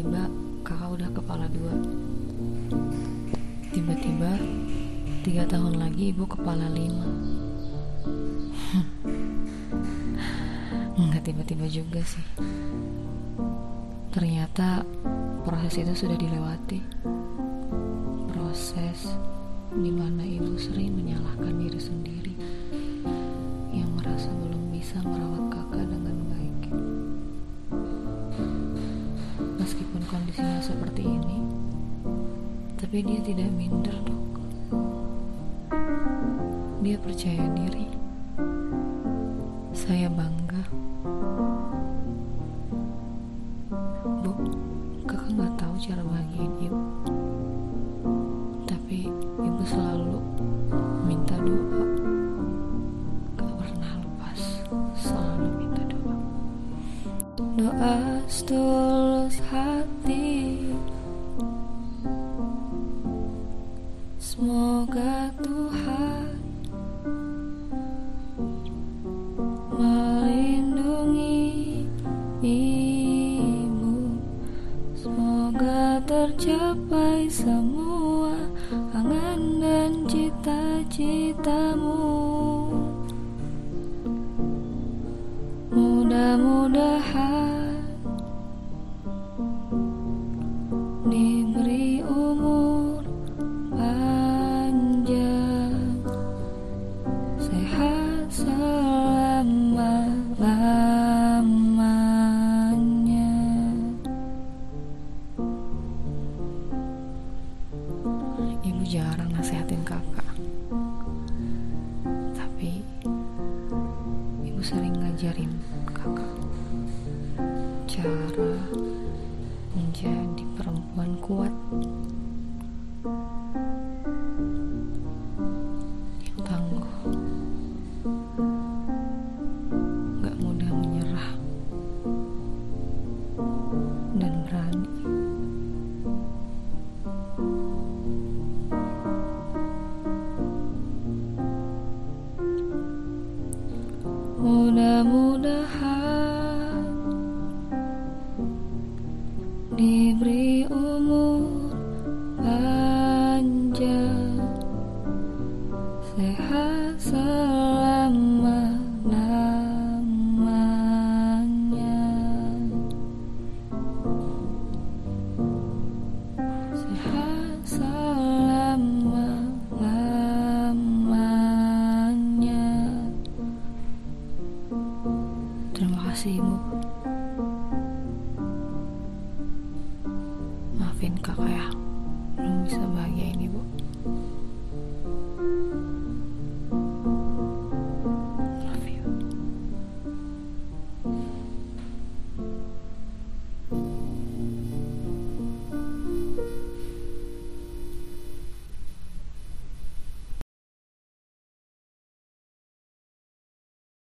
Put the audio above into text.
tiba-tiba kakak udah kepala dua. Tiba-tiba tiga tahun lagi ibu kepala lima. Nggak tiba-tiba juga sih. Ternyata proses itu sudah dilewati. Proses di mana ibu sering menyalahkan diri sendiri yang merasa belum bisa merawat Tapi dia tidak minder dok. Dia percaya diri. Saya bangga. Bu, kakak nggak tahu cara bahagiain ibu. Tapi ibu selalu minta doa. Gak pernah lepas. Selalu minta doa. Doa setulus hati Tuhan melindungi ibu Semoga tercapai semua angan dan cita-citamu. Mudah-mudahan jarang nasehatin kakak. Tapi Ibu sering ngajarin kakak Cara Menjadi perempuan kuat. Yang tangguh Mudah-mudahan diberi umur panjang sehat Terima kasih ibu Maafin kakak ya Belum bisa bahagiain ibu